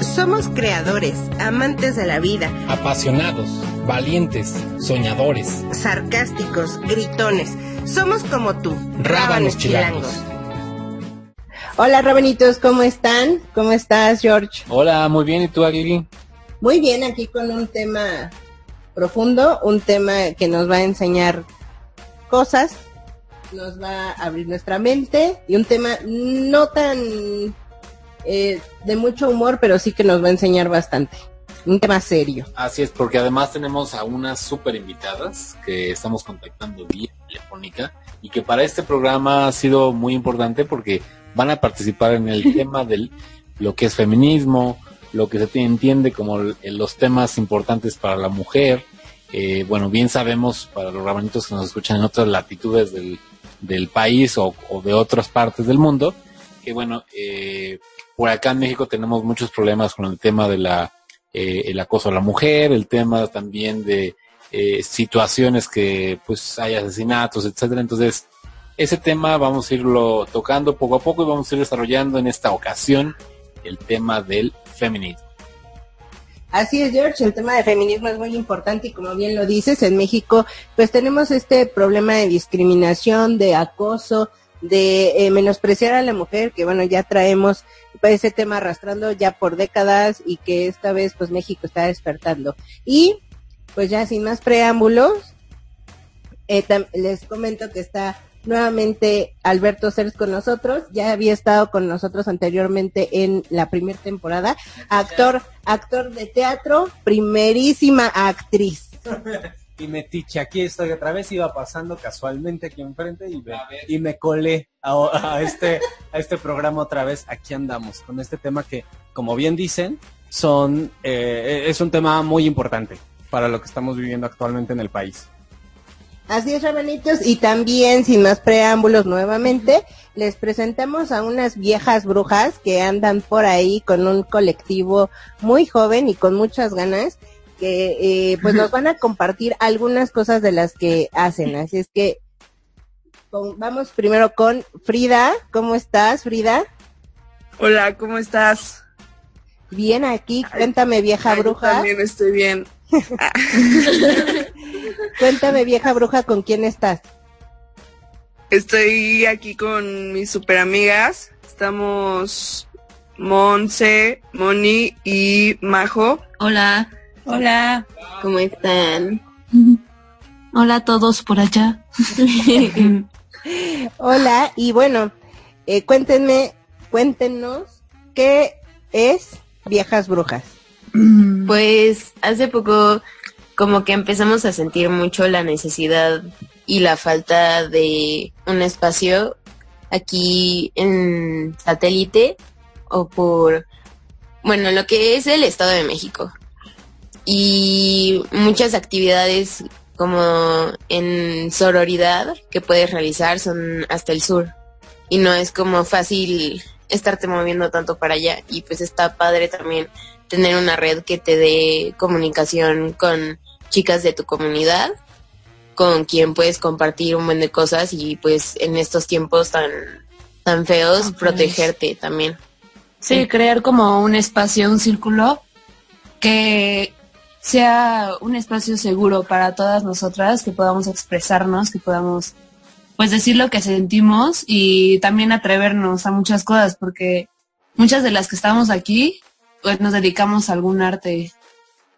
Somos creadores, amantes de la vida, apasionados, valientes, soñadores, sarcásticos, gritones. Somos como tú, rábanos chilangos. Hola rabanitos, ¿cómo están? ¿Cómo estás, George? Hola, muy bien, ¿y tú, Agli? Muy bien, aquí con un tema profundo, un tema que nos va a enseñar cosas, nos va a abrir nuestra mente y un tema no tan eh, de mucho humor, pero sí que nos va a enseñar bastante. Un tema serio. Así es, porque además tenemos a unas super invitadas que estamos contactando vía telefónica y que para este programa ha sido muy importante porque van a participar en el tema de lo que es feminismo, lo que se entiende como los temas importantes para la mujer. Eh, bueno, bien sabemos para los rabanitos que nos escuchan en otras latitudes del, del país o, de otras partes del mundo, que bueno, eh, por acá en México tenemos muchos problemas con el tema de la eh, el acoso a la mujer, el tema también de situaciones que pues hay asesinatos, etcétera. Entonces, ese tema vamos a irlo tocando poco a poco y vamos a ir desarrollando en esta ocasión el tema del feminismo. Así es, George, el tema de feminismo es muy importante y como bien lo dices, en México pues tenemos este problema de discriminación, de acoso, de eh, menospreciar a la mujer, que bueno, ya traemos ese tema arrastrando ya por décadas y que esta vez pues México está despertando. Y pues ya sin más preámbulos, eh, les comento que está nuevamente Alberto Cers con nosotros, ya había estado con nosotros anteriormente en la primera temporada, actor, actor de teatro, primerísima actriz. y Metiche, aquí estoy otra vez, iba pasando casualmente aquí enfrente y me, y me colé a, este, a este programa otra vez, aquí andamos, con este tema que, como bien dicen, son, eh, es un tema muy importante para lo que estamos viviendo actualmente en el país. Así es, hermanitos, y también, sin más preámbulos nuevamente, les presentamos a unas viejas brujas que andan por ahí con un colectivo muy joven y con muchas ganas, que eh, pues nos van a compartir algunas cosas de las que hacen. Así es que vamos primero con Frida. ¿Cómo estás, Frida? Hola, ¿cómo estás? Bien aquí, cuéntame vieja bruja. También estoy bien. Cuéntame, vieja bruja, ¿con quién estás? Estoy aquí con mis super amigas. Estamos Monse, Moni y Majo. Hola. Hola. ¿Cómo están? Hola a todos por allá. Hola, y bueno, eh, cuéntenme, cuéntenos qué es Viejas Brujas. Pues hace poco como que empezamos a sentir mucho la necesidad y la falta de un espacio aquí en satélite o por, bueno, lo que es el Estado de México. Y muchas actividades como en sororidad que puedes realizar son hasta el sur. Y no es como fácil estarte moviendo tanto para allá. Y pues está padre también tener una red que te dé comunicación con chicas de tu comunidad con quien puedes compartir un buen de cosas y pues en estos tiempos tan tan feos protegerte también. Sí, crear como un espacio, un círculo que sea un espacio seguro para todas nosotras, que podamos expresarnos, que podamos pues decir lo que sentimos y también atrevernos a muchas cosas, porque muchas de las que estamos aquí pues nos dedicamos a algún arte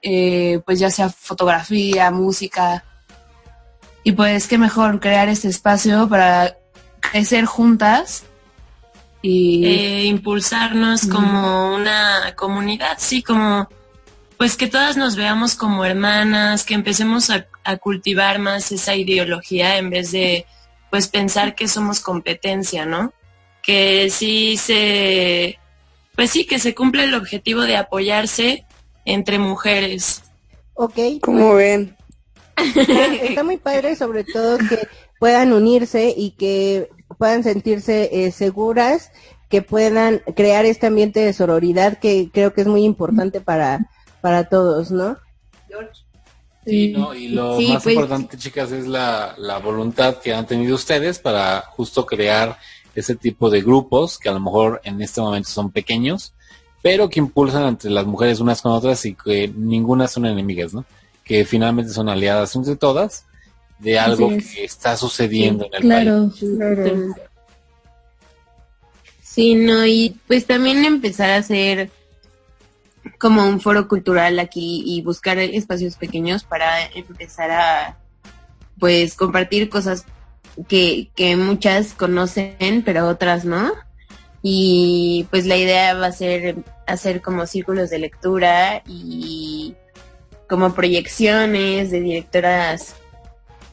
eh, pues ya sea fotografía, música. Y pues qué mejor crear este espacio para crecer juntas y eh, impulsarnos como una comunidad, sí, como pues que todas nos veamos como hermanas, que empecemos a, a, cultivar más esa ideología en vez de pues pensar que somos competencia, ¿no? Que sí se, pues sí, que se cumple el objetivo de apoyarse entre mujeres. Ok. Como ven. Está, muy padre, sobre todo que puedan unirse y que puedan sentirse eh, seguras, que puedan crear este ambiente de sororidad que creo que es muy importante para, para todos, ¿no? Sí, ¿no? y lo más pues, importante, chicas, es la, la voluntad que han tenido ustedes para justo crear ese tipo de grupos que a lo mejor en este momento son pequeños, pero que impulsan entre las mujeres unas con otras y que ninguna son enemigas, ¿no? Que finalmente son aliadas entre todas de algo que está sucediendo en el Claro, país. claro. Sí, no, y pues también empezar a hacer como un foro cultural aquí y buscar espacios pequeños para empezar a pues compartir cosas que, que muchas conocen pero otras no. Y pues la idea va a ser hacer como círculos de lectura y como proyecciones de directoras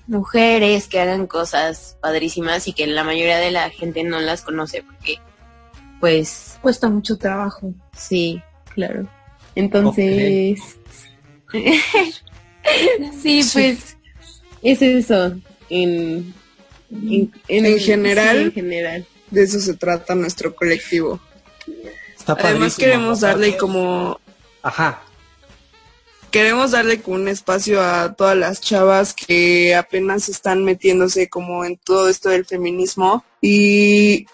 mujeres que hagan cosas padrísimas y que la mayoría de la gente no las conoce porque pues Cuesta mucho trabajo. Sí, claro. Entonces, sí, pues es eso. En, en, En general. sí, en general. De eso se trata nuestro colectivo. Está Además queremos darle como Ajá. queremos darle como un espacio a todas las chavas que apenas están metiéndose como en todo esto del feminismo y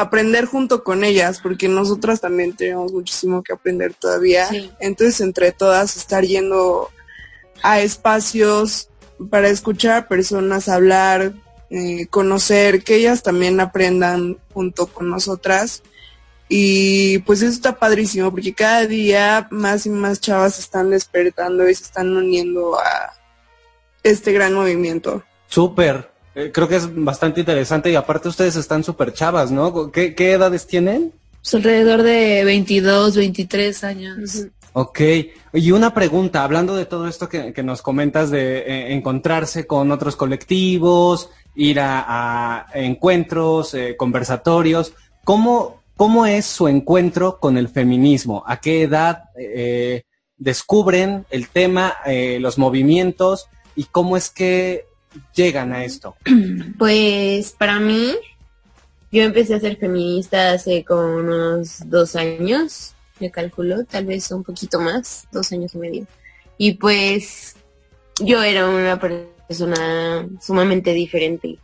aprender junto con ellas, porque nosotras también tenemos muchísimo que aprender todavía. Sí. Entonces, entre todas, estar yendo a espacios para escuchar a personas hablar, eh, conocer, que ellas también aprendan junto con nosotras. Y pues eso está padrísimo, porque cada día más y más chavas se están despertando y se están uniendo a este gran movimiento. Súper. Eh, creo que es bastante interesante y aparte ustedes están súper chavas, ¿no? ¿Qué, qué edades tienen? Pues alrededor de 22, 23 años. Ok, y una pregunta, hablando de todo esto que, que nos comentas de eh, encontrarse con otros colectivos, ir a, a encuentros, eh, conversatorios, ¿cómo, ¿cómo es su encuentro con el feminismo? ¿A qué edad eh, descubren el tema, eh, los movimientos y cómo es que llegan a esto? Pues para mí, yo empecé a ser feminista hace como unos dos años, me calculo, tal vez un poquito más, dos años y medio. Y pues yo era una persona sumamente diferente.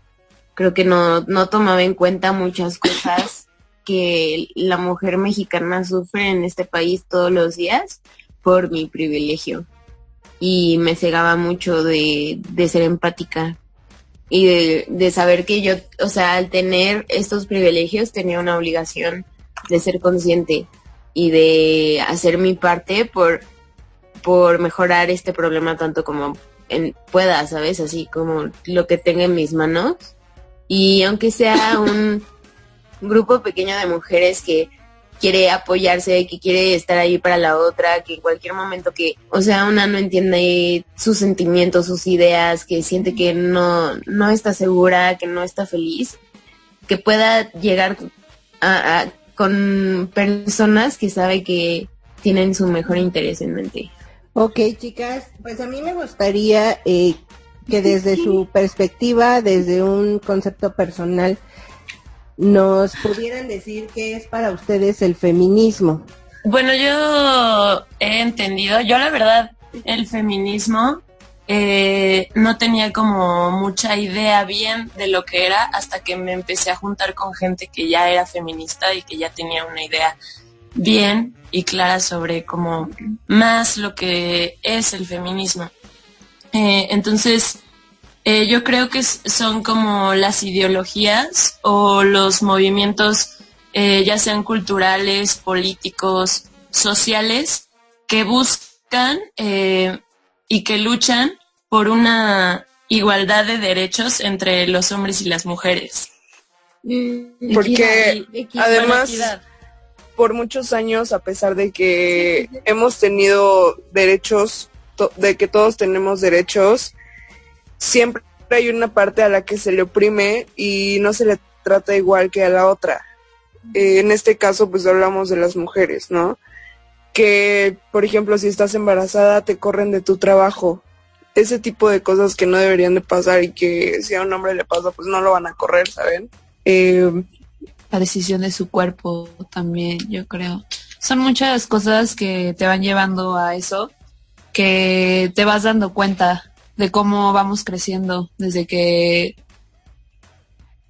Creo que no, no tomaba en cuenta muchas cosas que la mujer mexicana sufre en este país todos los días por mi privilegio. Y me cegaba mucho de, de ser empática y de, de saber que yo, o sea, al tener estos privilegios tenía una obligación de ser consciente y de hacer mi parte por, por mejorar este problema tanto como en, pueda, ¿sabes? Así como lo que tenga en mis manos. Y aunque sea un grupo pequeño de mujeres que quiere apoyarse, que quiere estar ahí para la otra, que en cualquier momento que, o sea, una no entiende sus sentimientos, sus ideas, que siente que no, no está segura, que no está feliz, que pueda llegar a, a- con personas que sabe que tienen su mejor interés en mente. Ok, chicas, pues a mí me gustaría eh, que desde su perspectiva, desde un concepto personal, nos pudieran decir qué es para ustedes el feminismo. Bueno, yo he entendido, yo la verdad, el feminismo eh, no tenía como mucha idea bien de lo que era hasta que me empecé a juntar con gente que ya era feminista y que ya tenía una idea bien y clara sobre como más lo que es el feminismo. Eh, entonces, eh, yo creo que son como las ideologías o los movimientos, eh, ya sean culturales, políticos, sociales, que buscan eh, y que luchan por una igualdad de derechos entre los hombres y las mujeres. Porque Equidad, además- por muchos años, a pesar de que hemos tenido derechos, de que todos tenemos derechos, siempre hay una parte a la que se le oprime y no se le trata igual que a la otra. Eh, en este caso, pues hablamos de las mujeres, ¿no? Que, por ejemplo, si estás embarazada, te corren de tu trabajo. Ese tipo de cosas que no deberían de pasar y que si a un hombre le pasa, pues no lo van a correr, ¿saben? Eh, la decisión de su cuerpo también, yo creo. Son muchas cosas que te van llevando a eso, que te vas dando cuenta de cómo vamos creciendo desde que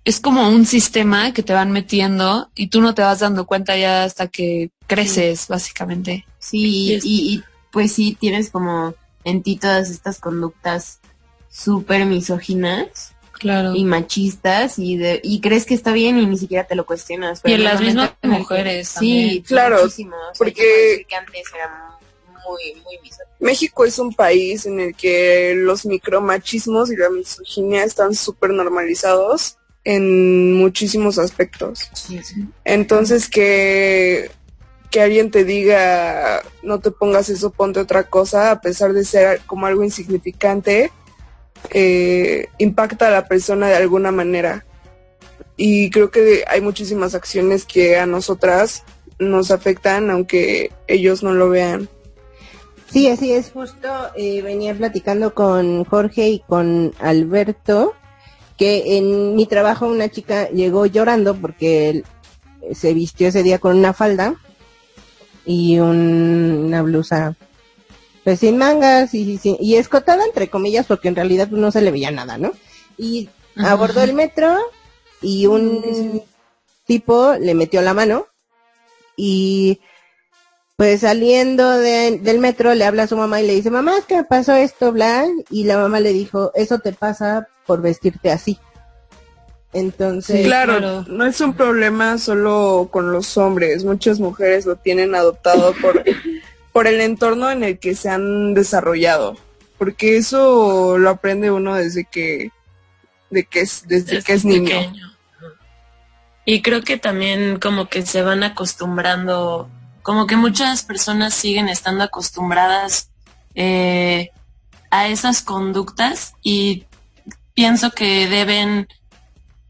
es como un sistema que te van metiendo y tú no te vas dando cuenta ya hasta que creces, básicamente. Sí, y, y, pues sí, tienes como en ti todas estas conductas súper misóginas Claro. y machistas y de, y crees que está bien y ni siquiera te lo cuestionas. Y en las mismas mujeres Sí, también. Claro, muchísimo. O sea, porque- que antes era muy, muy misógino. México es un país en el que los micromachismos y la misoginia están súper normalizados en muchísimos aspectos. Entonces que, que alguien te diga no te pongas eso, ponte otra cosa, a pesar de ser como algo insignificante, eh, impacta a la persona de alguna manera. Y creo que hay muchísimas acciones que a nosotras nos afectan, aunque ellos no lo vean. Sí, así es, justo eh, venía platicando con Jorge y con Alberto que en mi trabajo una chica llegó llorando porque él eh, se vistió ese día con una falda y un- una blusa pues sin mangas y, sin- y escotada entre comillas porque en realidad no se le veía nada, ¿no? Y Ajá. abordó el metro y un tipo le metió la mano y pues saliendo de- del metro le habla a su mamá y le dice, mamá, es que me pasó esto, bla, y la mamá le dijo, eso te pasa por vestirte así. Entonces, claro, claro. no es un problema solo con los hombres, muchas mujeres lo tienen adoptado por, por el entorno en el que se han desarrollado, porque eso lo aprende uno desde que, de que es, desde que es niño. pequeño. Y creo que también como que se van acostumbrando, como que muchas personas siguen estando acostumbradas eh, a esas conductas y pienso que deben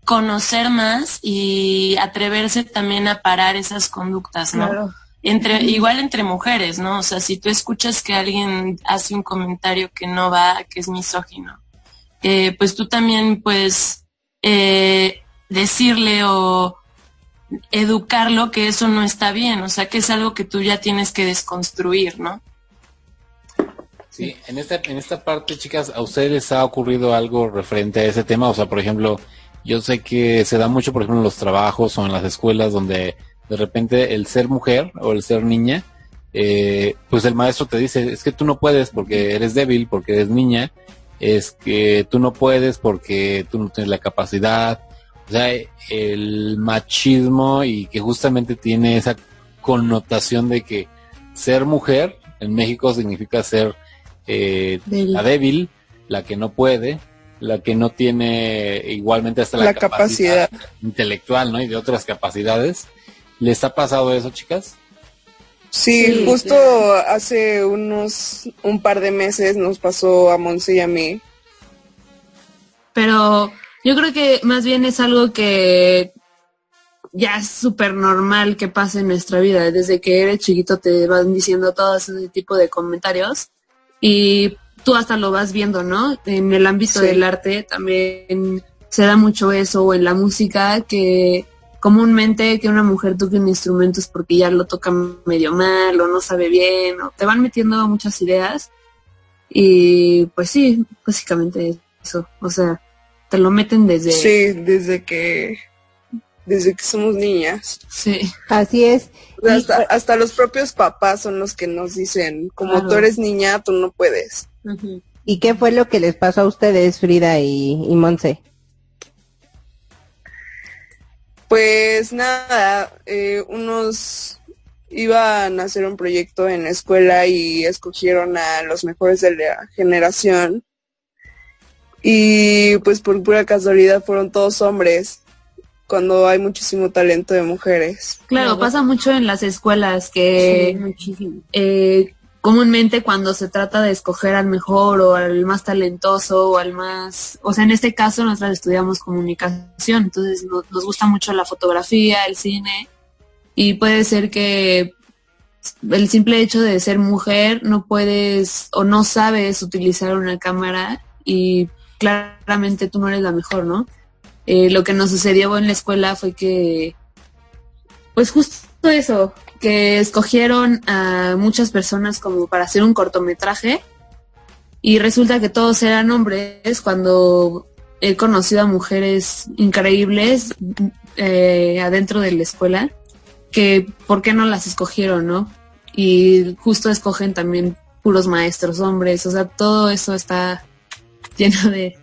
conocer más y atreverse también a parar esas conductas, ¿no? Claro. entre igual entre mujeres, ¿no? O sea, si tú escuchas que alguien hace un comentario que no va, que es misógino, eh, pues tú también puedes eh, decirle o educarlo que eso no está bien, o sea, que es algo que tú ya tienes que desconstruir, ¿no? Sí, en esta, en esta parte, chicas, ¿a ustedes les ha ocurrido algo referente a ese tema? O sea, por ejemplo, yo sé que se da mucho, por ejemplo, en los trabajos o en las escuelas donde de repente el ser mujer o el ser niña, eh, pues el maestro te dice, es que tú no puedes porque eres débil, porque eres niña, es que tú no puedes porque tú no tienes la capacidad. O sea, el machismo y que justamente tiene esa connotación de que ser mujer en México significa ser eh, Débil. la débil, la que no puede, la que no tiene igualmente hasta la, La capacidad, capacidad. intelectual, ¿no? Y de otras capacidades. ¿Les ha pasado eso, chicas? Sí, Sí, justo claro. hace unos, un par de meses nos pasó a Monse y a mí. Pero yo creo que más bien es algo que ya es súper normal que pase en nuestra vida. Desde que eres chiquito te van diciendo todo ese tipo de comentarios y tú hasta lo vas viendo, ¿no? En el ámbito Sí. del arte también se da mucho eso, o en la música, que comúnmente que una mujer toque un instrumento es porque ya lo toca medio mal o no sabe bien, o te van metiendo muchas ideas. Y pues sí, básicamente eso. O sea, te lo meten desde... Sí, desde que, desde que somos niñas. Sí. así es. O sea, Y- hasta, hasta los propios papás son los que nos dicen, como Claro. tú eres niña, tú no puedes. ¿Y qué fue lo que les pasó a ustedes, Frida y, y Monse? Pues nada, eh, unos iban a hacer un proyecto en la escuela y escogieron a los mejores de la generación. Y pues por pura casualidad fueron todos hombres, cuando hay muchísimo talento de mujeres. Claro, pasa mucho en las escuelas que Sí, eh, comúnmente cuando se trata de escoger al mejor o al más talentoso o al más, o sea, en este caso nosotros estudiamos comunicación, entonces no- nos, gusta mucho la fotografía, el cine y puede ser que el simple hecho de ser mujer no puedes o no sabes utilizar una cámara y claramente tú no eres la mejor, ¿no? Eh, lo que nos sucedió en la escuela fue que pues justo eso, que escogieron a muchas personas como para hacer un cortometraje y resulta que todos eran hombres cuando he conocido a mujeres increíbles eh, adentro de la escuela que por qué no las escogieron, ¿no? Y justo escogen también puros maestros hombres, o sea, todo eso está lleno de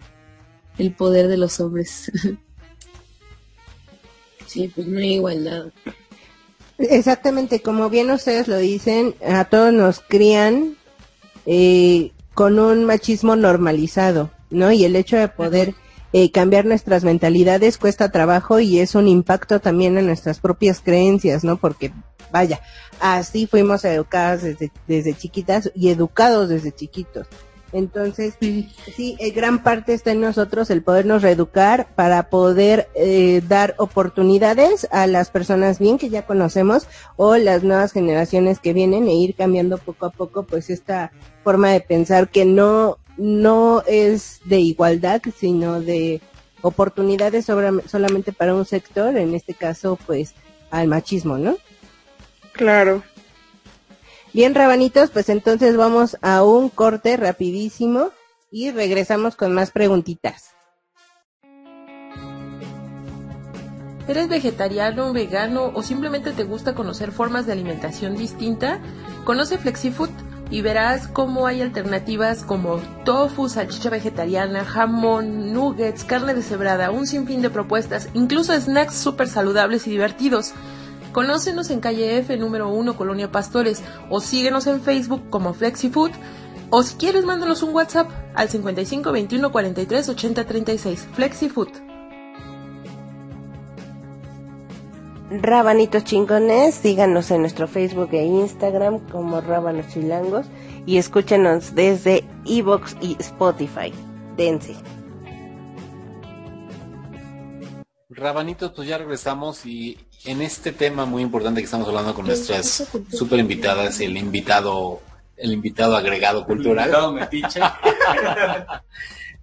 el poder de los hombres. sí, pues no hay igualdad. Exactamente, como bien ustedes lo dicen, a todos nos crían eh, con un machismo normalizado, ¿no? Y el hecho de poder eh, cambiar nuestras mentalidades cuesta trabajo y es un impacto también en nuestras propias creencias, ¿no? Porque, vaya, así fuimos educadas desde, desde chiquitas y educados desde chiquitos. Entonces, sí, eh, gran parte está en nosotros el podernos reeducar para poder eh, dar oportunidades a las personas bien que ya conocemos o las nuevas generaciones que vienen e ir cambiando poco a poco pues esta forma de pensar que no no es de igualdad, sino de oportunidades solamente para un sector, en este caso, pues, al machismo, ¿no? Claro. Bien, rabanitos, pues entonces vamos a un corte rapidísimo y regresamos con más preguntitas. ¿Eres vegetariano, vegano o simplemente te gusta conocer formas de alimentación distinta? Conoce FlexiFood y verás cómo hay alternativas como tofu, salchicha vegetariana, jamón, nuggets, carne deshebrada, un sinfín de propuestas, incluso snacks súper saludables y divertidos. Conócenos en calle F número 1 Colonia Pastores o síguenos en Facebook como FlexiFood o si quieres mándanos un WhatsApp al 55 21 43 80 36 FlexiFood. Rabanitos chingones, síganos en nuestro Facebook e Instagram como Rábanos Chilangos y escúchenos desde Evox y Spotify. Dense. Rabanitos, pues ya regresamos y en este tema muy importante que estamos hablando con nuestras super invitadas y el invitado, el invitado agregado cultural.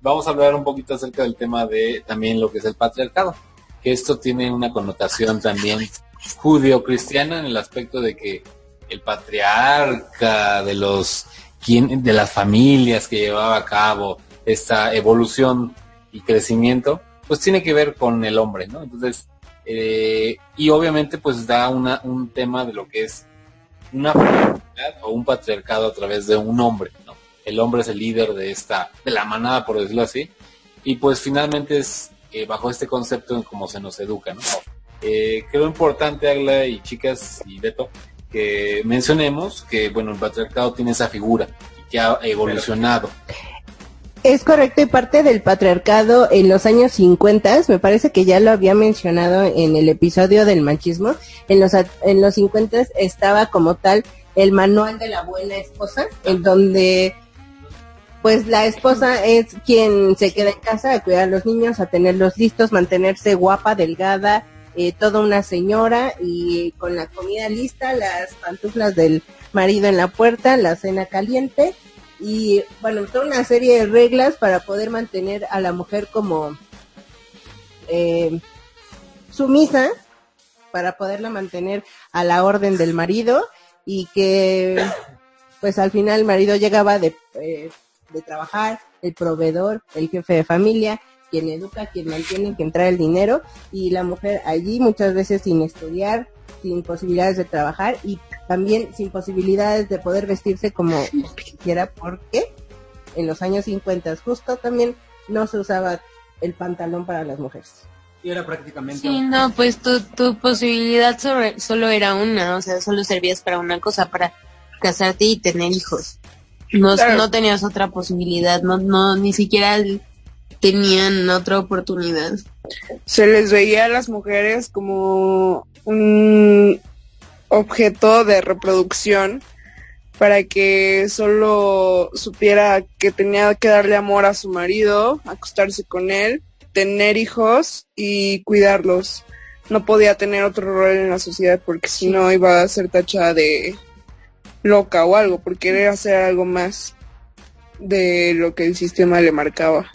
Vamos a hablar un poquito acerca del tema de también lo que es el patriarcado que esto tiene una connotación también judío-cristiana en el aspecto de que el patriarca de los de las familias que llevaba a cabo esta evolución y crecimiento, pues tiene que ver con el hombre, ¿no? Entonces, eh, y obviamente pues da una, un tema de lo que es una o un patriarcado a través de un hombre, ¿no? El hombre es el líder de esta, de la manada, por decirlo así, y pues finalmente es eh, bajo este concepto en cómo se nos educa. ¿no? Eh, creo importante, Agla y chicas y Beto, que mencionemos que bueno el patriarcado tiene esa figura que ha evolucionado. Es correcto, y parte del patriarcado en los años 50, me parece que ya lo había mencionado en el episodio del machismo, en los, en los 50 estaba como tal el manual de la buena esposa, en donde pues la esposa es quien se queda en casa a cuidar a los niños, a tenerlos listos, mantenerse guapa, delgada, eh, toda una señora y con la comida lista, las pantuflas del marido en la puerta, la cena caliente y bueno, toda una serie de reglas para poder mantener a la mujer como eh, sumisa, para poderla mantener a la orden del marido y que pues al final el marido llegaba de... Eh, de trabajar, el proveedor, el jefe de familia, quien educa, quien mantiene, quien trae el dinero y la mujer allí muchas veces sin estudiar, sin posibilidades de trabajar y también sin posibilidades de poder vestirse como quisiera porque en los años 50 justo también no se usaba el pantalón para las mujeres. Y era prácticamente... Sí, no, pues tu, tu posibilidad sobre, solo era una, o sea, solo servías para una cosa, para casarte y tener hijos. No, no tenías otra posibilidad, no, no, ni siquiera tenían otra oportunidad. Se les veía a las mujeres como un objeto de reproducción para que solo supiera que tenía que darle amor a su marido, acostarse con él, tener hijos y cuidarlos. No podía tener otro rol en la sociedad porque si no iba a ser tachada de loca o algo, por querer hacer algo más de lo que el sistema le marcaba.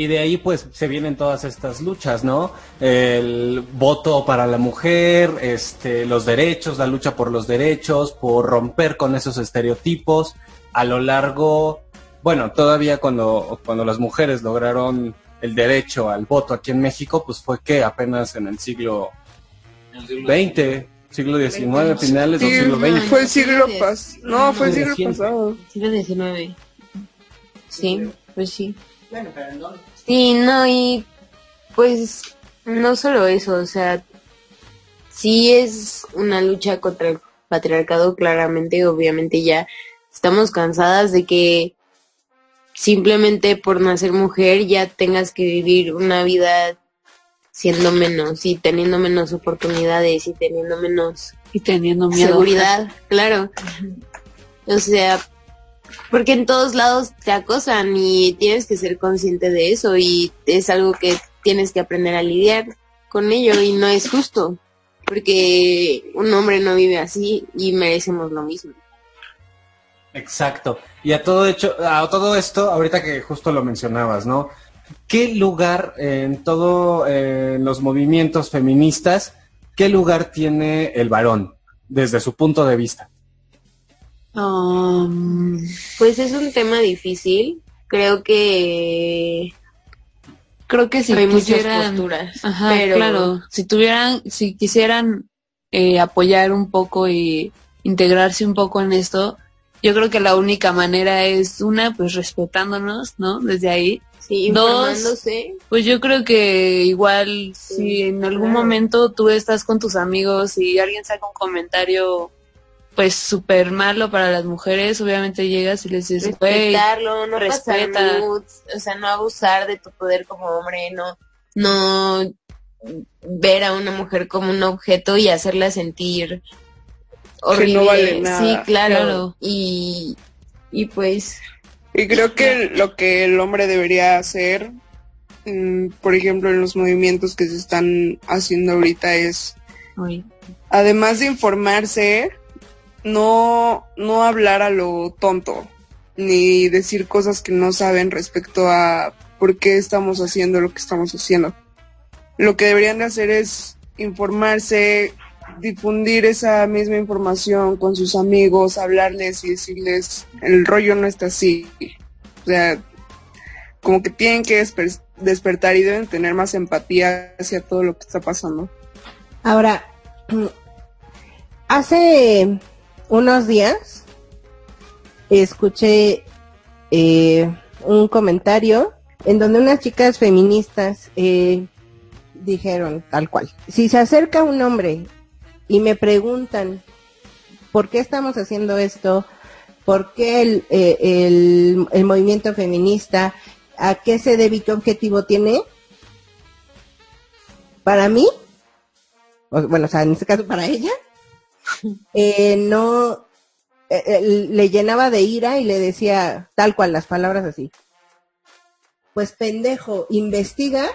Y de ahí pues se vienen todas estas luchas, ¿no? El voto para la mujer, este, los derechos, la lucha por los derechos, por romper con esos estereotipos a lo largo, bueno, todavía cuando, cuando las mujeres lograron el derecho al voto aquí en México, pues fue que apenas en el siglo XX, Siglo XIX, finales del siglo XX. fue el siglo pas No, fue el siglo pasado. Siglo XIX. Sí, pues sí. Bueno, pero ¿en dónde? Sí, no, y pues no solo eso, o sea, sí es una lucha contra el patriarcado, claramente, obviamente ya estamos cansadas de que simplemente por nacer mujer ya tengas que vivir una vida siendo menos y teniendo menos oportunidades y teniendo menos Y teniendo miedo. seguridad, claro. O sea, porque en todos lados te acosan y tienes que ser consciente de eso y es algo que tienes que aprender a lidiar con ello y no es justo, porque un hombre no vive así y merecemos lo mismo. Exacto. Y a todo hecho, a todo esto, ahorita que justo lo mencionabas, ¿no? ¿Qué lugar en todo en los movimientos feministas, qué lugar tiene el varón desde su punto de vista? Um, Pues es un tema difícil, creo que creo que si hay muchas quisieran, posturas, Ajá, pero claro. Si tuvieran, si quisieran eh, apoyar un poco y integrarse un poco en esto, yo creo que la única manera es una, pues respetándonos, ¿no? Desde ahí. sí, Dos, Pues yo creo que igual si en algún claro. momento tú estás con tus amigos y alguien saca un comentario pues súper malo para las mujeres, obviamente llegas y les dices, respetarlo, no respeta. pasar moods, o sea, no abusar de tu poder como hombre, no, no ver a una mujer como un objeto y hacerla sentir horrible. no vale nada. Sí, claro. Claro. Y, y pues, Y creo que lo que el hombre debería hacer, mm, por ejemplo, en los movimientos que se están haciendo ahorita es, además de informarse, no, no hablar a lo tonto, ni decir cosas que no saben respecto a por qué estamos haciendo lo que estamos haciendo. Lo que deberían de hacer es informarse, difundir esa misma información con sus amigos, hablarles y decirles, el rollo no está así. O sea, como que tienen que desper- despertar y deben tener más empatía hacia todo lo que está pasando. Ahora, hace unos días escuché eh, un comentario en donde unas chicas feministas eh, dijeron tal cual, si se acerca un hombre y me preguntan por qué estamos haciendo esto, por qué el, eh, el, movimiento feminista, a qué se debe y qué objetivo tiene, para mí, bueno, o sea, en este caso para ella, eh, no, eh, eh, le llenaba de ira y le decía tal cual las palabras así. Pues pendejo, investiga,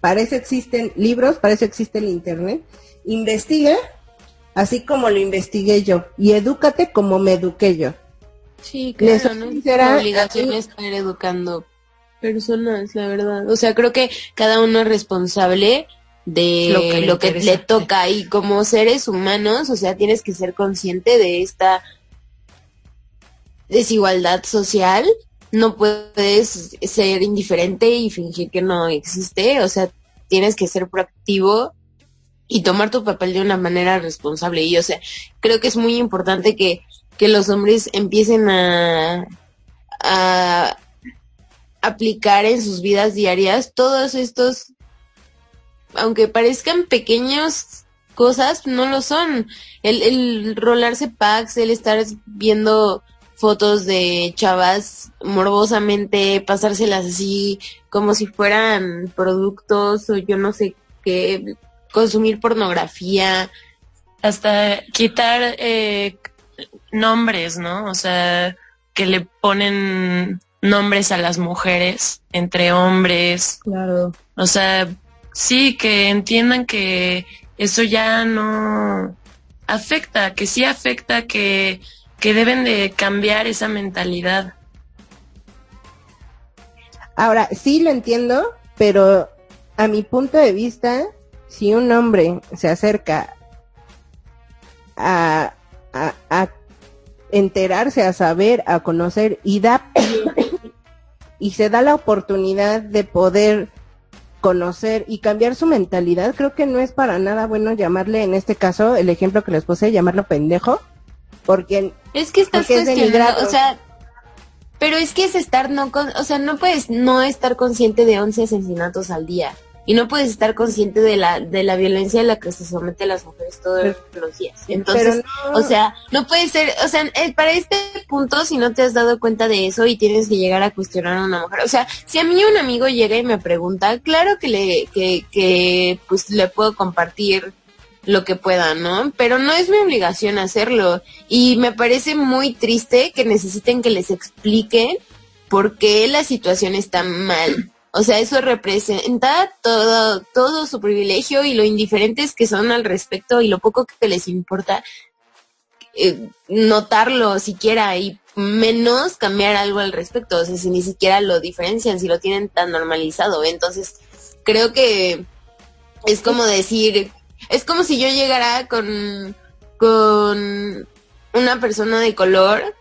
para eso existen libros, para eso existe el internet, investiga así como lo investigué yo y edúcate como me eduqué yo. sí, claro, no es obligación estar educando personas, la verdad. O sea, creo que cada uno es responsable de Lo lo que que, le toca y como seres humanos, o sea, tienes que ser consciente de esta desigualdad social. No puedes ser indiferente y fingir que no existe, o sea, tienes que ser proactivo y tomar tu papel de una manera responsable. Y, o sea, creo que es muy importante que, que los hombres empiecen a, a aplicar en sus vidas diarias todos estos, aunque parezcan pequeños cosas, no lo son. El, el rolarse packs, el estar viendo fotos de chavas morbosamente, pasárselas así como si fueran productos o yo no sé qué, consumir pornografía. hasta quitar eh, nombres, ¿no? O sea, que le ponen nombres a las mujeres entre hombres. claro. O sea, sí, que entiendan que eso ya no afecta, que sí afecta, que, que deben de cambiar esa mentalidad. Ahora, sí lo entiendo, pero a mi punto de vista, si un hombre se acerca a, a, a enterarse, a saber, a conocer y da y se da la oportunidad de poder conocer y cambiar su mentalidad, creo que no es para nada bueno llamarle, en este caso, el ejemplo que les puse, llamarlo pendejo, porque es que estás es cuestionando, o sea, pero es que es estar no con, o sea, no puedes no estar consciente de 11 asesinatos al día y no puedes estar consciente de la de la violencia a la que se someten las mujeres todos los días. Entonces, o sea, no puede ser, o sea, eh, para este punto si no te has dado cuenta de eso y tienes que llegar a cuestionar a una mujer, o sea, si a mí un amigo llega y me pregunta, claro que le que que pues le puedo compartir lo que pueda, ¿no? Pero no es mi obligación hacerlo y me parece muy triste que necesiten que les expliquen por qué la situación está mal. O sea, eso representa todo, todo su privilegio y lo indiferentes que son al respecto y lo poco que les importa eh, notarlo siquiera y menos cambiar algo al respecto. O sea, si ni siquiera lo diferencian, si lo tienen tan normalizado. Entonces, creo que es como decir, es como si yo llegara con, con una persona de color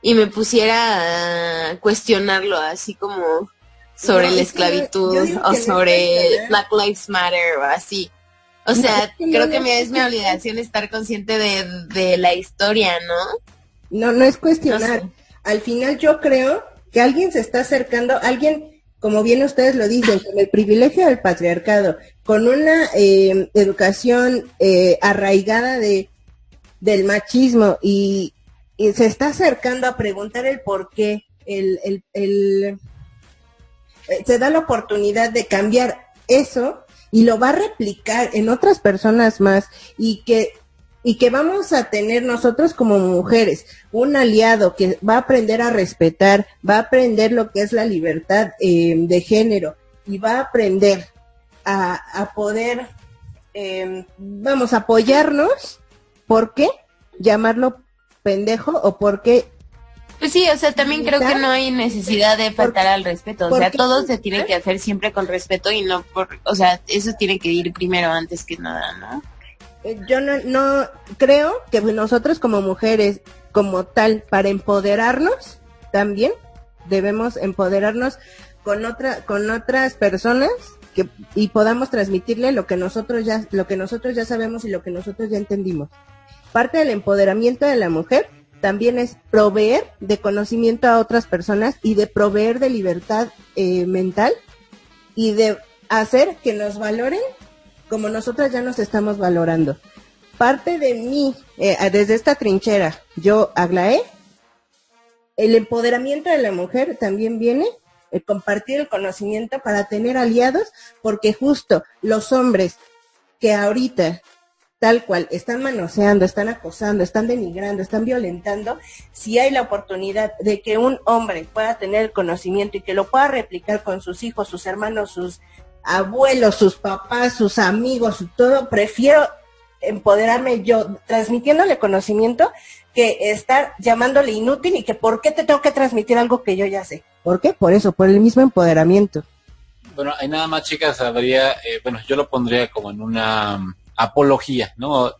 y me pusiera a cuestionarlo así como sobre la esclavitud o sobre Black Lives Matter o así. O sea, creo que es mi obligación estar consciente de, la historia, ¿no? No, no es cuestionar. Al final yo creo que alguien se está acercando, alguien, como bien ustedes lo dicen, con el privilegio del patriarcado, con una eh, educación eh, arraigada de del machismo y, se está acercando a preguntar el por qué, el, el eh, se da la oportunidad de cambiar eso y lo va a replicar en otras personas más y que y que vamos a tener nosotros como mujeres un aliado que va a aprender a respetar, va a aprender lo que es la libertad eh, de género y va a aprender a, poder, em, vamos, a apoyarnos. ¿Por qué? Llamarlo pendejo o por qué pues sí, o sea, también creo que no hay necesidad de faltar al respeto. O sea, todo se tiene que hacer siempre con respeto y no por, o sea, eso tiene que ir primero antes que nada, ¿no? Eh, yo no, no creo que nosotros como mujeres, como tal, para empoderarnos, también debemos empoderarnos con otra, con otras personas que y podamos transmitirle lo que nosotros ya, lo que nosotros ya sabemos y lo que nosotros ya entendimos. Parte del empoderamiento de la mujer también es proveer de conocimiento a otras personas y de proveer de libertad eh, mental y de hacer que nos valoren como nosotras ya nos estamos valorando. Parte de mí, eh, desde esta trinchera, yo, Aglaé, el empoderamiento de la mujer también viene el compartir el conocimiento para tener aliados, porque justo los hombres que ahorita tal cual, están manoseando, están acosando, están denigrando, están violentando, si hay la oportunidad de que un hombre pueda tener conocimiento y que lo pueda replicar con sus hijos, sus hermanos, sus abuelos, sus papás, sus amigos, todo, prefiero empoderarme yo transmitiéndole conocimiento que estar llamándole inútil y que por qué te tengo que transmitir algo que yo ya sé. ¿Por qué? Por eso, por el mismo empoderamiento. Bueno, hay nada más, chicas, habría, eh, bueno, yo lo pondría como en una apología, ¿no?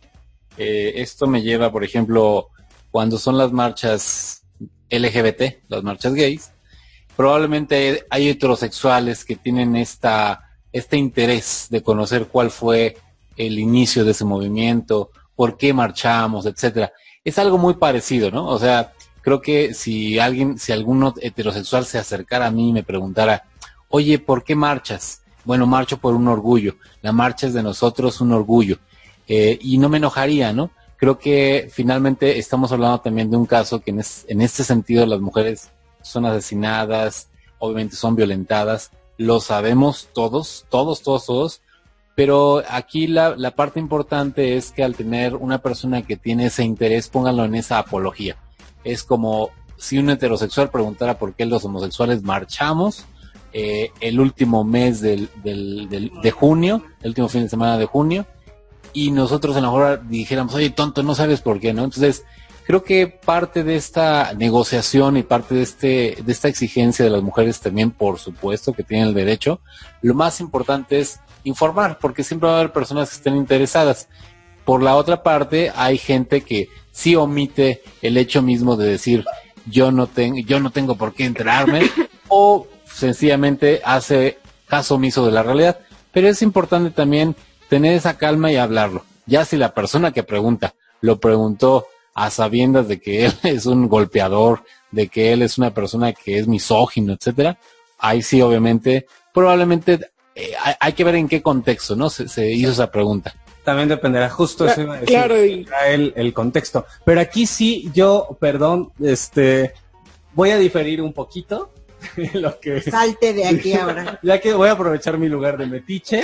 Eh, esto me lleva, por ejemplo, cuando son las marchas LGBT, las marchas gays, probablemente hay heterosexuales que tienen esta, este interés de conocer cuál fue el inicio de ese movimiento, por qué marchamos, etcétera. Es algo muy parecido, ¿no? O sea, creo que si alguien, si algún heterosexual se acercara a mí y me preguntara, oye, ¿por qué marchas? Bueno, marcho por un orgullo, la marcha es de nosotros un orgullo. Eh, y no me enojaría, ¿no? Creo que finalmente estamos hablando también de un caso que en, este sentido las mujeres son asesinadas, obviamente son violentadas, lo sabemos todos, todos, todos, todos, pero aquí la, la, parte importante es que al tener una persona que tiene ese interés, pónganlo en esa apología. Es como si un heterosexual preguntara por qué los homosexuales marchamos, eh, el último mes del, del, de junio, el último fin de semana de junio, y nosotros en la hora dijéramos, oye, tonto, no sabes por qué, ¿no? Entonces, creo que parte de esta negociación y parte de este de esta exigencia de las mujeres también por supuesto que tienen el derecho lo más importante es informar porque siempre va a haber personas que estén interesadas por la otra parte hay gente que sí omite el hecho mismo de decir yo no tengo yo no tengo por qué enterarme o sencillamente hace caso omiso de la realidad. Pero es importante también tener esa calma y hablarlo. Ya si la persona que pregunta lo preguntó a sabiendas de que él es un golpeador, de que él es una persona que es misógino, etcétera, ahí sí obviamente, probablemente eh, hay, que ver en qué contexto, ¿no? Se, hizo esa pregunta. También dependerá justo eso claro, el, el contexto. Pero aquí sí, yo, perdón, este, voy a diferir un poquito lo que salte de aquí ahora. ya que voy a aprovechar mi lugar de metiche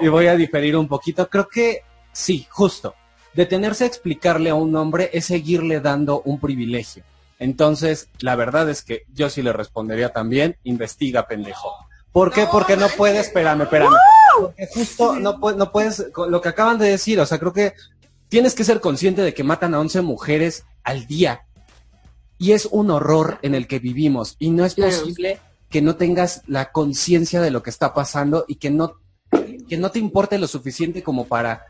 y voy a diferir un poquito. Creo que sí, justo. Detenerse a explicarle a un hombre es seguirle dando un privilegio. Entonces, la verdad es que yo sí le respondería también, investiga, pendejo. ¿Por qué? Porque no puedes, espérame, espérame. Porque justo no, no puedes, lo que acaban de decir, o sea, creo que tienes que ser consciente de que matan a 11 mujeres al día. Y es un horror en el que vivimos. Y no es posible que no tengas la conciencia de lo que está pasando y que no, que no te importe lo suficiente como para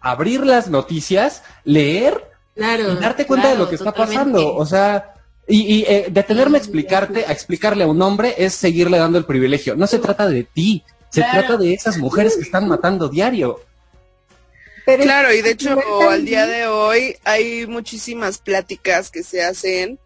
abrir las noticias, leer y darte cuenta de lo que está pasando. O sea, y, y eh, detenerme a explicarte, a explicarle a un hombre es seguirle dando el privilegio. No se trata de ti, se trata de esas mujeres que están matando diario. claro, y de hecho al día de hoy hay muchísimas pláticas que se hacen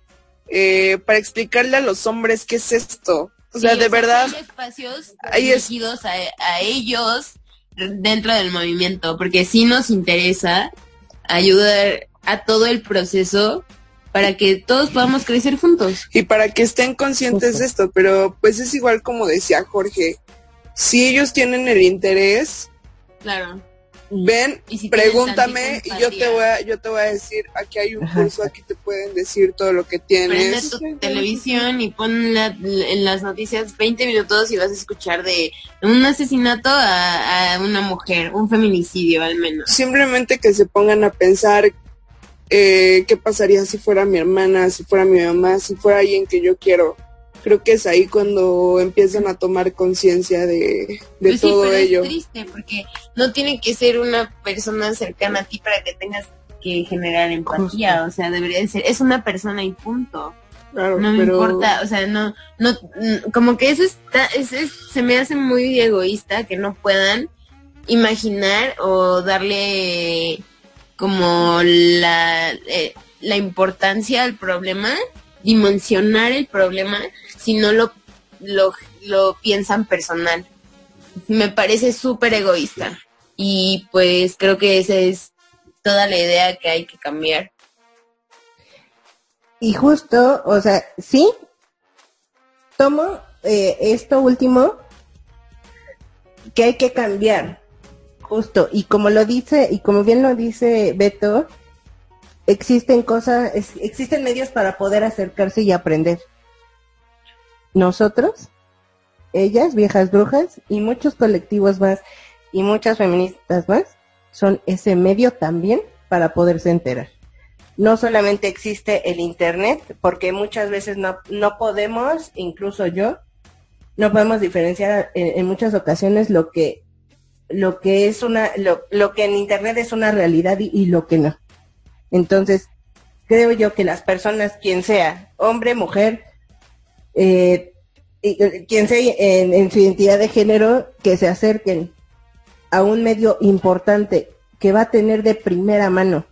eh, para explicarle a los hombres qué es esto. O sea, de verdad. Hay espacios dirigidos a, a ellos dentro del movimiento, porque sí nos interesa ayudar a todo el proceso para que todos podamos crecer juntos. Y para que estén conscientes de esto, pero pues es igual como decía Jorge, si ellos tienen el interés, claro ven, pregúntame y yo te voy a, yo te voy a decir, aquí hay un curso, aquí te pueden decir todo lo que tienes. Prende tu televisión y pon en las noticias 20 minutos y vas a escuchar de un asesinato a, una mujer, un feminicidio al menos. Simplemente que se pongan a pensar eh, qué pasaría si fuera mi hermana, si fuera mi mamá, si fuera alguien que yo quiero creo que es ahí cuando empiezan a tomar conciencia de, de pues todo pero ello. Es triste porque no tiene que ser una persona cercana a ti para que tengas que generar empatía, o sea, debería de ser, es una persona y punto. no me importa, o sea, no, no, como que eso está, se me hace muy egoísta que no puedan imaginar o darle como la, eh, la importancia al problema, dimensionar el problema si no lo, lo, lo piensan personal. Me parece súper egoísta. Y pues creo que esa es toda la idea que hay que cambiar. Y justo, o sea, sí, tomo eh, esto último que hay que cambiar, justo, y como lo dice, y como bien lo dice Beto, existen cosas, existen medios para poder acercarse y aprender nosotros, ellas, viejas brujas, y muchos colectivos más, y muchas feministas más, son ese medio también para poderse enterar. No solamente existe el Internet, porque muchas veces no, no podemos, incluso yo, no podemos diferenciar en, muchas ocasiones lo que, lo que es una, lo, lo que en Internet es una realidad y lo que no. Entonces, creo yo que las personas, quien sea, hombre, mujer, eh, eh, quien sea en, su identidad de género, que se acerquen a un medio importante que va a tener de primera mano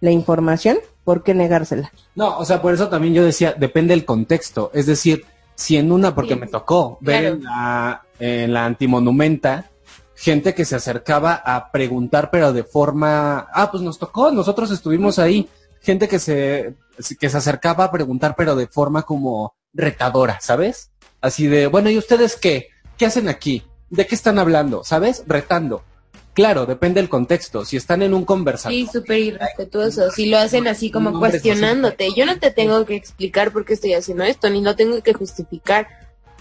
la información, ¿por qué negársela? No, o sea, por eso también yo decía, depende del contexto. Es decir, si en una, porque me tocó ver en, la, en la antimonumenta, gente que se acercaba a preguntar, pero de forma, ah, pues nos tocó, nosotros estuvimos ahí, gente que se, que se acercaba a preguntar, pero de forma como retadora, ¿sabes? Así de, bueno, ¿y ustedes qué? ¿Qué hacen aquí? ¿De qué están hablando? ¿Sabes? Retando. Claro, depende del contexto. Si están en un conversatorio. Sí, súper irrespetuoso. Si lo hacen así como cuestionándote. Yo no te tengo que explicar por qué estoy haciendo esto, ni lo tengo que justificar.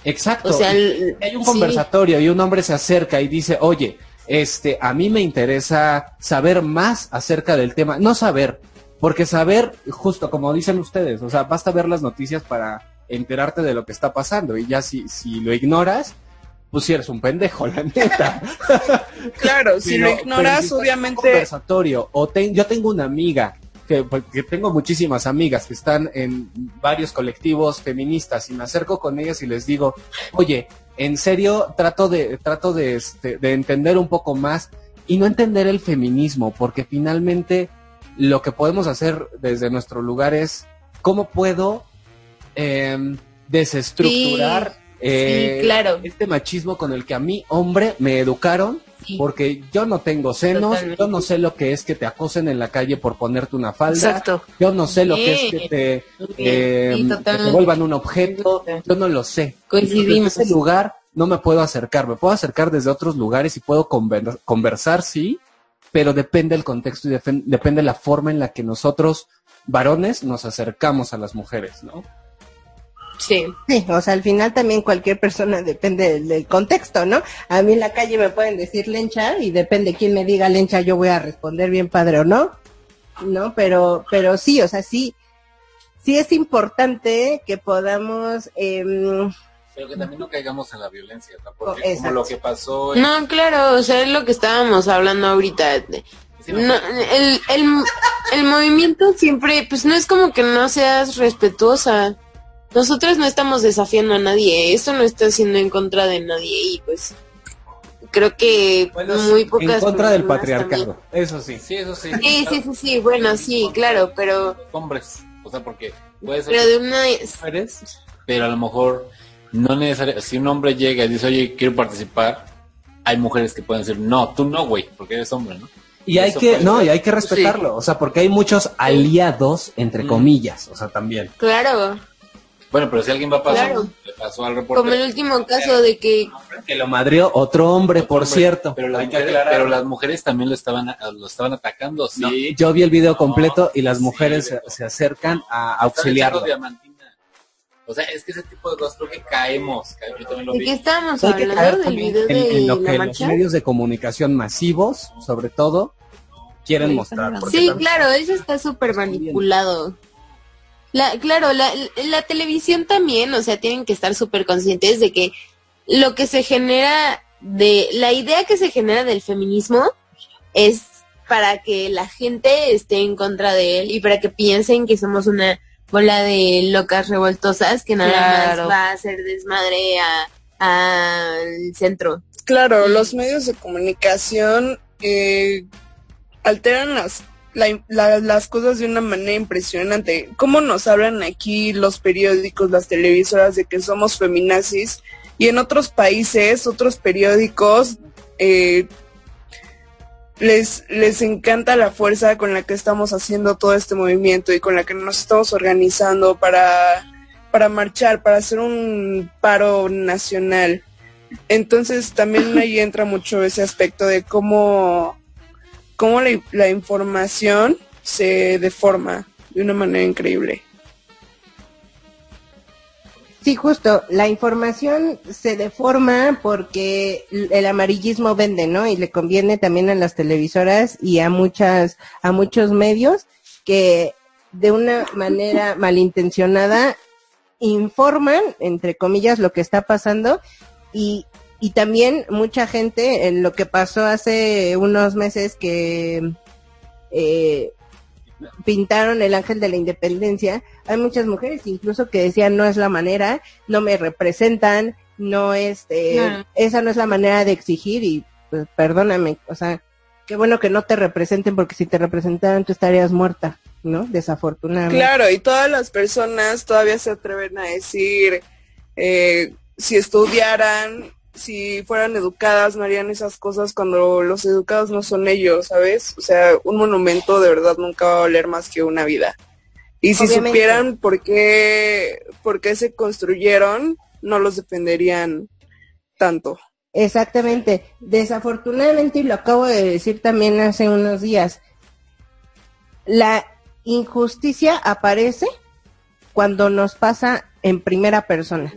Exacto. O sea, hay un conversatorio y un hombre se acerca y dice, oye, este, a mí me interesa saber más acerca del tema. No saber, porque saber, justo como dicen ustedes, o sea, basta ver las noticias para enterarte de lo que está pasando y ya si, si lo ignoras, pues si eres un pendejo, la neta. claro, si lo ignoras, obviamente. conversatorio, o yo tengo una amiga que, porque tengo muchísimas amigas que están en varios colectivos feministas y me acerco con ellas y les digo, oye, en serio trato de, trato de, este, de entender un poco más y no entender el feminismo, porque finalmente lo que podemos hacer desde nuestro lugar es cómo puedo em, desestructurar eh, claro. este machismo con el que a mí, hombre, me educaron. Sí. Porque yo no tengo senos, Totalmente. yo no sé lo que es que te acosen en la calle por ponerte una falda, Exacto. yo no sé lo que es que te, eh, que te vuelvan un objeto, yo no lo sé. Coincidimos. Desde ese lugar no me puedo acercar, me puedo acercar desde otros lugares y puedo conver- conversar, sí, pero depende el contexto y depende la forma en la que nosotros, varones, nos acercamos a las mujeres, ¿no? Sí. Sí, o sea, al final también cualquier persona depende del, del contexto, ¿no? A mí en la calle me pueden decir lencha y depende quién me diga lencha, yo voy a responder bien padre o no, ¿no? Pero, pero sí, o sea, sí, sí es importante que podamos, em, Pero que también no caigamos en la violencia, ¿no? Porque Oh, exacto. como lo que pasó en- No, claro, o sea, es lo que estábamos hablando ahorita. No, No, el, el, el movimiento siempre, pues no es como que no seas respetuosa. Nosotros no estamos desafiando a nadie, esto no está haciendo en contra de nadie y pues creo que muy pocas en contra del patriarcado, también. eso sí. Sí, eso sí. Sí, sí, sí, sí, bueno, sí, claro, pero, Hombres, o sea, porque puede ser pero de una... mujeres, pero a lo mejor no necesariamente, si un hombre llega y dice, oye, quiero participar, hay mujeres que pueden decir, no, tú no, güey, porque eres hombre, ¿no? Y hay Eso que, no, ser. y hay que respetarlo, o sea, porque hay muchos aliados, entre comillas, o sea, también. Claro, Bueno, pero si alguien va a pasar, Claro. le pasó al como el reportero. último caso de que... Que lo madrió otro hombre, por Hombre, cierto. Pero las, mujeres, aclarar. pero las mujeres también lo estaban, lo estaban atacando, sí. No, yo vi el video No, completo y las sí, mujeres se, acercan a auxiliarlo. O sea, es que ese tipo de cosas creo que caemos. ca- Yo también lo ¿De vi. qué que hablando? caer ¿Del también video en, lo la que los medios de comunicación masivos, sobre todo, quieren Sí, mostrar. Sí, también- claro, eso está súper manipulado. La, claro, la, la televisión también, o sea, tienen que estar súper conscientes de que lo que se genera de, la idea que se genera del feminismo es para que la gente esté en contra de él y para que piensen que somos una bola de locas revoltosas que nada Claro. más va a hacer desmadre a- al centro. Claro, los medios de comunicación eh, alteran las, la- la- las cosas de una manera impresionante. ¿Cómo nos hablan aquí los periódicos, las televisoras de que somos feminazis? Y en otros países, otros periódicos, eh, les, les encanta la fuerza con la que estamos haciendo todo este movimiento y con la que nos estamos organizando para, para marchar, para hacer un paro nacional. Entonces también ahí entra mucho ese aspecto de cómo, cómo la, la información se deforma de una manera increíble. Sí, justo, la información se deforma porque el amarillismo vende, ¿no? Y le conviene también a las televisoras y a muchas, a muchos medios que de una manera malintencionada informan, entre comillas, lo que está pasando y, y también mucha gente en lo que pasó hace unos meses que eh, pintaron el ángel de la independencia, hay muchas mujeres incluso que decían no es la manera, no me representan, no este, esa no es la manera de exigir y pues perdóname, o sea, qué bueno que no te representen porque si te representaran tú estarías muerta, ¿no? Desafortunadamente. Claro, y todas las personas todavía se atreven a decir, eh, si estudiaran, si fueran educadas, no harían esas cosas cuando los educados no son ellos, ¿sabes? O sea, un monumento de verdad nunca va a valer más que una vida. Y si Obviamente. supieran por qué, por qué se construyeron, no los defenderían tanto. Exactamente. Desafortunadamente, y lo acabo de decir también hace unos días, la injusticia aparece cuando nos pasa en primera persona,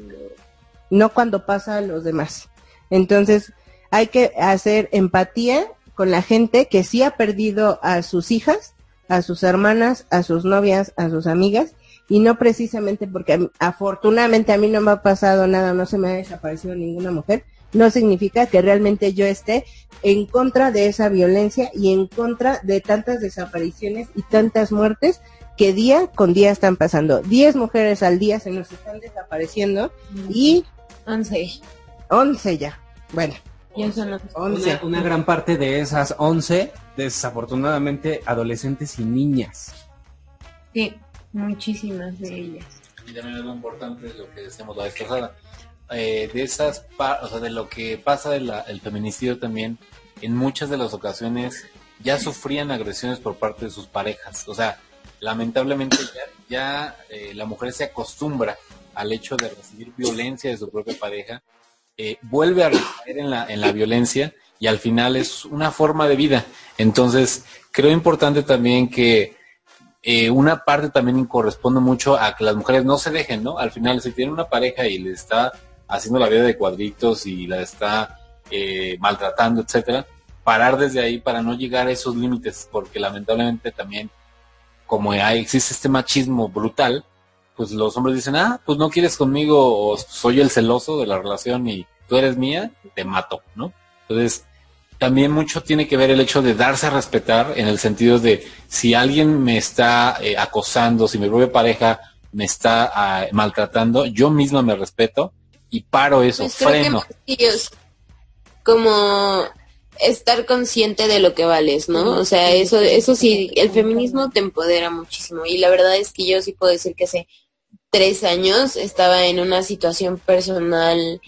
no cuando pasa a los demás. Entonces, hay que hacer empatía con la gente que sí ha perdido a sus hijas, a sus hermanas, a sus novias, a sus amigas, y no precisamente porque afortunadamente a mí no me ha pasado nada, no se me ha desaparecido ninguna mujer, no significa que realmente yo esté en contra de esa violencia y en contra de tantas desapariciones y tantas muertes que día con día están pasando. Diez mujeres al día se nos están desapareciendo y... Once. Once ya. Bueno. Ya son. Una, una gran parte de esas 11, desafortunadamente, adolescentes y niñas. Sí, muchísimas de ellas. Y también algo importante lo que decíamos la vez pasada. eh, de esas, o sea, de lo que pasa del el feminicidio también, en muchas de las ocasiones ya sufrían agresiones por parte de sus parejas. O sea, lamentablemente ya, ya, eh, la mujer se acostumbra al hecho de recibir violencia de su propia pareja, eh, vuelve a recaer en la, en la violencia y al final es una forma de vida. Entonces, creo importante también que eh, una parte también corresponde mucho a que las mujeres no se dejen, ¿no? Al final, si tienen una pareja y le está haciendo la vida de cuadritos y la está eh, maltratando, etcétera, parar desde ahí para no llegar a esos límites, porque lamentablemente también, como hay, existe este machismo brutal, pues los hombres dicen, ah, pues no quieres conmigo, o soy el celoso de la relación y tú eres mía, te mato, ¿no? Entonces, también mucho tiene que ver el hecho de darse a respetar en el sentido de si alguien me está eh, acosando, si mi propia pareja me está ah, maltratando, yo misma me respeto y paro eso, Pues freno. que como estar consciente de lo que vales, ¿no? O sea, eso, eso sí, el feminismo te empodera muchísimo. Y la verdad es que yo sí puedo decir que hace tres años estaba en una situación personal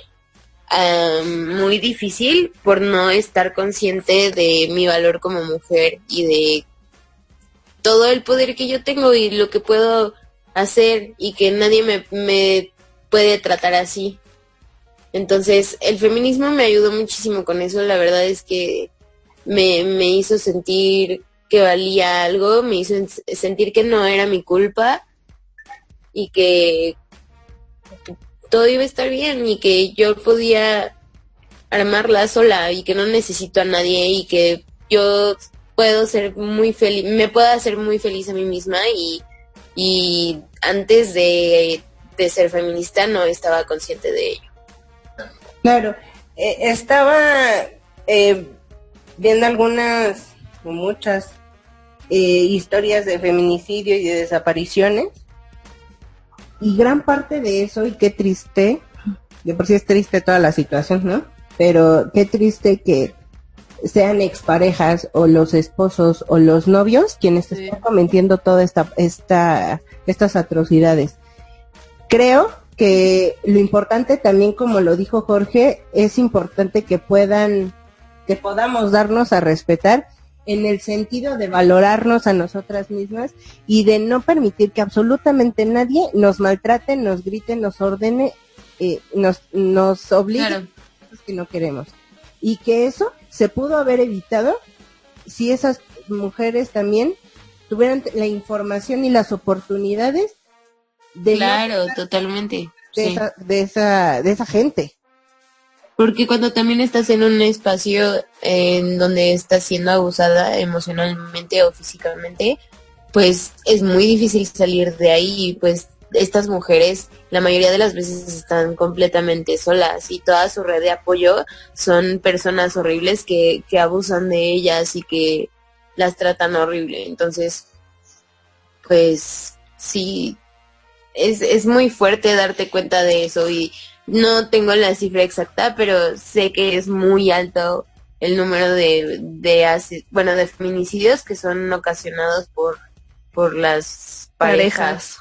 am, muy difícil por no estar consciente de mi valor como mujer y de todo el poder que yo tengo y lo que puedo hacer y que nadie me, me puede tratar así. Entonces, el feminismo me ayudó muchísimo con eso. La verdad es que me, me hizo sentir que valía algo, me hizo en- sentir que no era mi culpa y que todo iba a estar bien y que yo podía armarla sola y que no necesito a nadie y que yo puedo ser muy feliz, me puedo hacer muy feliz a mí misma y, y antes de, de ser feminista no estaba consciente de ello. Claro, eh, estaba eh, viendo algunas, o muchas, eh, historias de feminicidio y de desapariciones. Y gran parte de eso, y qué triste, de por sí es triste toda la situación, ¿no? Pero qué triste que sean exparejas o los esposos o los novios quienes Sí. están cometiendo toda esta, esta, estas atrocidades. Creo que lo importante también, como lo dijo Jorge, es importante que puedan, que podamos darnos a respetar en el sentido de valorarnos a nosotras mismas y de no permitir que absolutamente nadie nos maltrate, nos grite, nos ordene, eh, nos, nos obligue Claro. a cosas que no queremos. Y que eso se pudo haber evitado si esas mujeres también tuvieran la información y las oportunidades de, Claro, totalmente. de, sí. esa, de esa de esa gente. Porque cuando también estás en un espacio en donde estás siendo abusada emocionalmente o físicamente, pues es muy difícil salir de ahí pues estas mujeres la mayoría de las veces están completamente solas y toda su red de apoyo son personas horribles que, que abusan de ellas y que las tratan horrible. Entonces, pues sí, es, es muy fuerte darte cuenta de eso y no tengo la cifra exacta, pero sé que es muy alto el número de, de bueno, de feminicidios que son ocasionados por, por las parejas.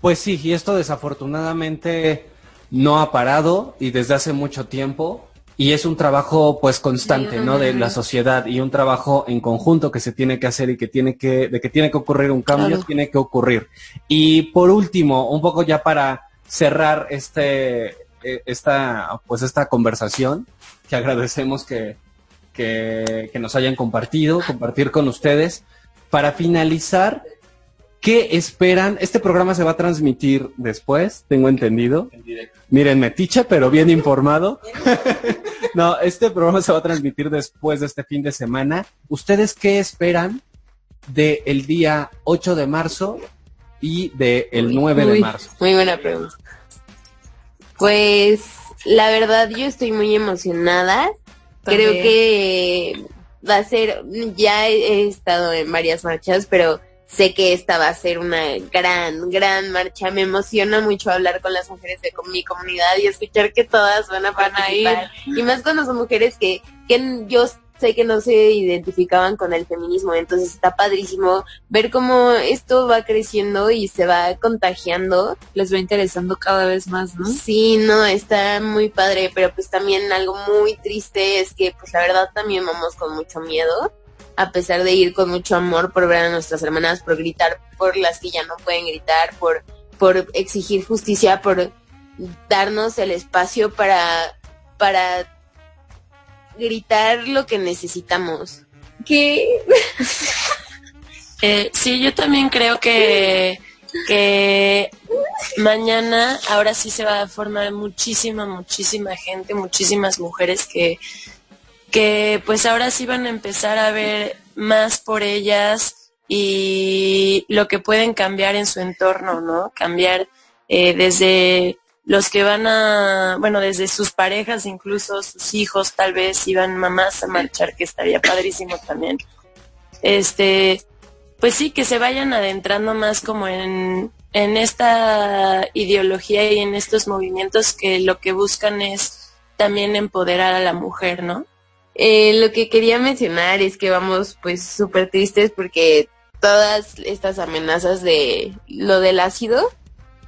Pues sí, y esto desafortunadamente no ha parado y desde hace mucho tiempo y es un trabajo pues constante, ¿no? De la sociedad y un trabajo en conjunto que se tiene que hacer y que tiene que de que tiene que ocurrir un cambio, Claro. tiene que ocurrir. Y por último, un poco ya para cerrar este eh, esta pues esta conversación que agradecemos que que, que nos hayan compartido, compartir con ustedes. Para finalizar, ¿qué esperan? Este programa se va a transmitir después, tengo entendido. En directo. Miren, metiche, pero bien informado. no, este programa se va a transmitir después de este fin de semana. ¿Ustedes qué esperan del día 8 de marzo y del 9 de marzo? Muy buena pregunta. Pues la verdad yo estoy muy emocionada. Creo que va a ser, ya he, estado en varias marchas, pero sé que esta va a ser una gran, gran marcha. Me emociona mucho hablar con las mujeres de mi comunidad y escuchar que todas van a Van a ir. participar. Y más cuando son mujeres que, que yo sé que no se identificaban con el feminismo, entonces está padrísimo ver cómo esto va creciendo y se va contagiando. Les va interesando cada vez más, ¿no? Sí, no, está muy padre, pero pues también algo muy triste es que pues la verdad también vamos con mucho miedo, a pesar de ir con mucho amor por ver a nuestras hermanas, por gritar por las que ya no pueden gritar, por, por exigir justicia, por darnos el espacio para, para gritar lo que necesitamos. Que Eh, sí, yo también creo que, que mañana ahora sí se va a formar muchísima, muchísima gente, muchísimas mujeres que, que pues ahora sí van a empezar a ver más por ellas y lo que pueden cambiar en su entorno, ¿no? Cambiar eh, desde los que van a, bueno, desde sus parejas, incluso sus hijos, tal vez iban mamás a marchar, que estaría padrísimo también. Este, pues sí, que se vayan adentrando más como en, en esta ideología y en estos movimientos que lo que buscan es también empoderar a la mujer, ¿no? Eh, lo que quería mencionar es que vamos pues súper tristes porque todas estas amenazas de lo del ácido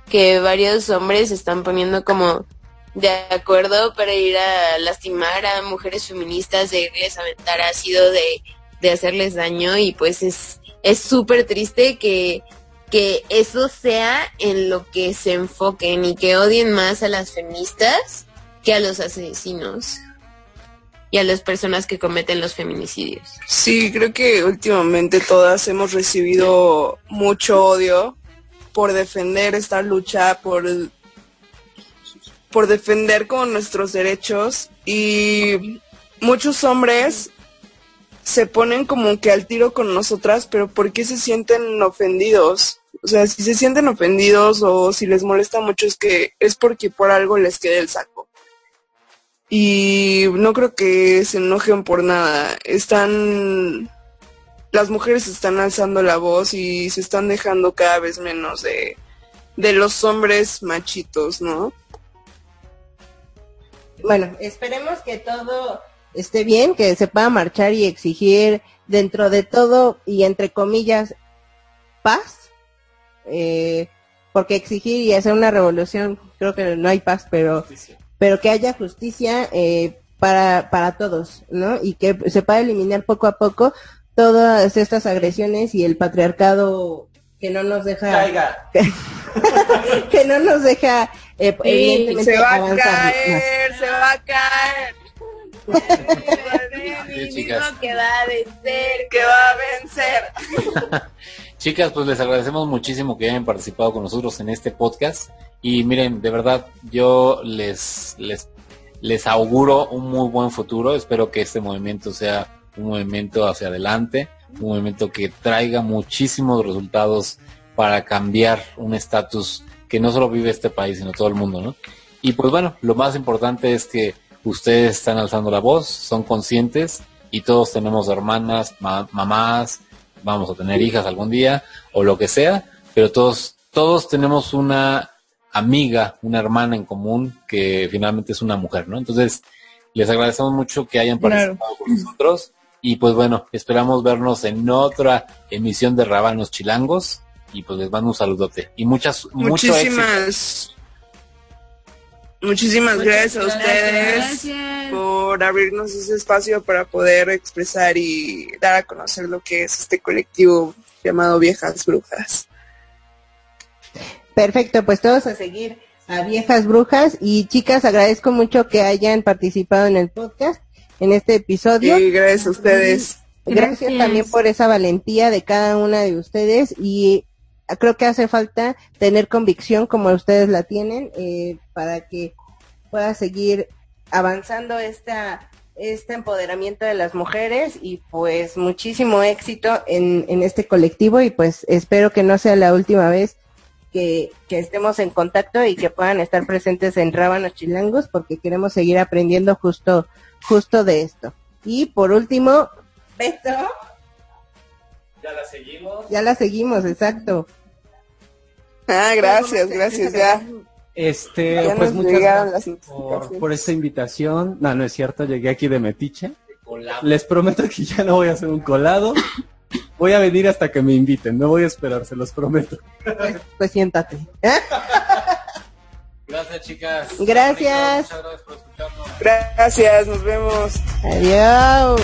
que varios hombres están poniendo como de acuerdo para ir a lastimar a mujeres feministas, de irles a aventar ácido, de, de hacerles daño y pues es es súper triste que que eso sea en lo que se enfoquen y que odien más a las feministas que a los asesinos y a las personas que cometen los feminicidios. Sí, creo que últimamente todas hemos recibido mucho odio por defender esta lucha, por, por defender con nuestros derechos y muchos hombres se ponen como que al tiro con nosotras, pero ¿por qué se sienten ofendidos? O sea, si se sienten ofendidos o si les molesta mucho es que es porque por algo les quede el saco. Y no creo que se enojen por nada. Están las mujeres están alzando la voz y se están dejando cada vez menos de, de los hombres machitos, ¿no? Bueno, esperemos que todo esté bien, que se pueda marchar y exigir dentro de todo y entre comillas paz, eh, porque exigir y hacer una revolución, creo que no hay paz, pero pero que haya justicia eh, para para todos, ¿no? Y que se pueda eliminar poco a poco todas estas agresiones y el patriarcado que no nos deja Caiga. que no nos deja eh, evidentemente Se va a más. caer, se va a caer. Sí, chicas. que va a vencer. Que va a vencer. Chicas, pues les agradecemos muchísimo que hayan participado con nosotros en este podcast. Y miren, de verdad, yo les, les, les auguro un muy buen futuro. Espero que este movimiento sea un movimiento hacia adelante, un movimiento que traiga muchísimos resultados para cambiar un estatus que no solo vive este país, sino todo el mundo, ¿no? Y pues bueno, lo más importante es que ustedes están alzando la voz, son conscientes y todos tenemos hermanas, ma- mamás, vamos a tener hijas algún día o lo que sea, pero todos todos tenemos una amiga, una hermana en común que finalmente es una mujer, ¿no? Entonces, les agradecemos mucho que hayan Claro. participado con nosotros y pues bueno, esperamos vernos en otra emisión de Rábanos Chilangos y pues les mando un saludote y muchas mucho éxito. Muchísimas, muchísimas gracias a ustedes Gracias. por abrirnos ese espacio para poder expresar y dar a conocer lo que es este colectivo llamado Viejas Brujas. Perfecto, pues todos a seguir a viejas brujas y chicas, agradezco mucho que hayan participado en el podcast, en este episodio. Y gracias a ustedes. Gracias, Gracias. también por esa valentía de cada una de ustedes y creo que hace falta tener convicción como ustedes la tienen eh, para que pueda seguir avanzando esta este empoderamiento de las mujeres y pues muchísimo éxito en, en este colectivo y pues espero que no sea la última vez que, que estemos en contacto y que puedan estar presentes en Rábanos Chilangos porque queremos seguir aprendiendo justo, justo de esto. Y por último, Beto. Ya la seguimos. Ya la seguimos, exacto. Ah, gracias, gracias, ya. Este, Ya pues muchas llegaron gracias las por, por esta invitación. No, no es cierto, llegué aquí de metiche. Les prometo que ya no voy a hacer un colado. Voy a venir hasta que me inviten, no voy a esperar, se los prometo. Pues, pues siéntate. Gracias, chicas. Gracias. Muchas gracias por escucharnos. Gracias, nos vemos. Adiós.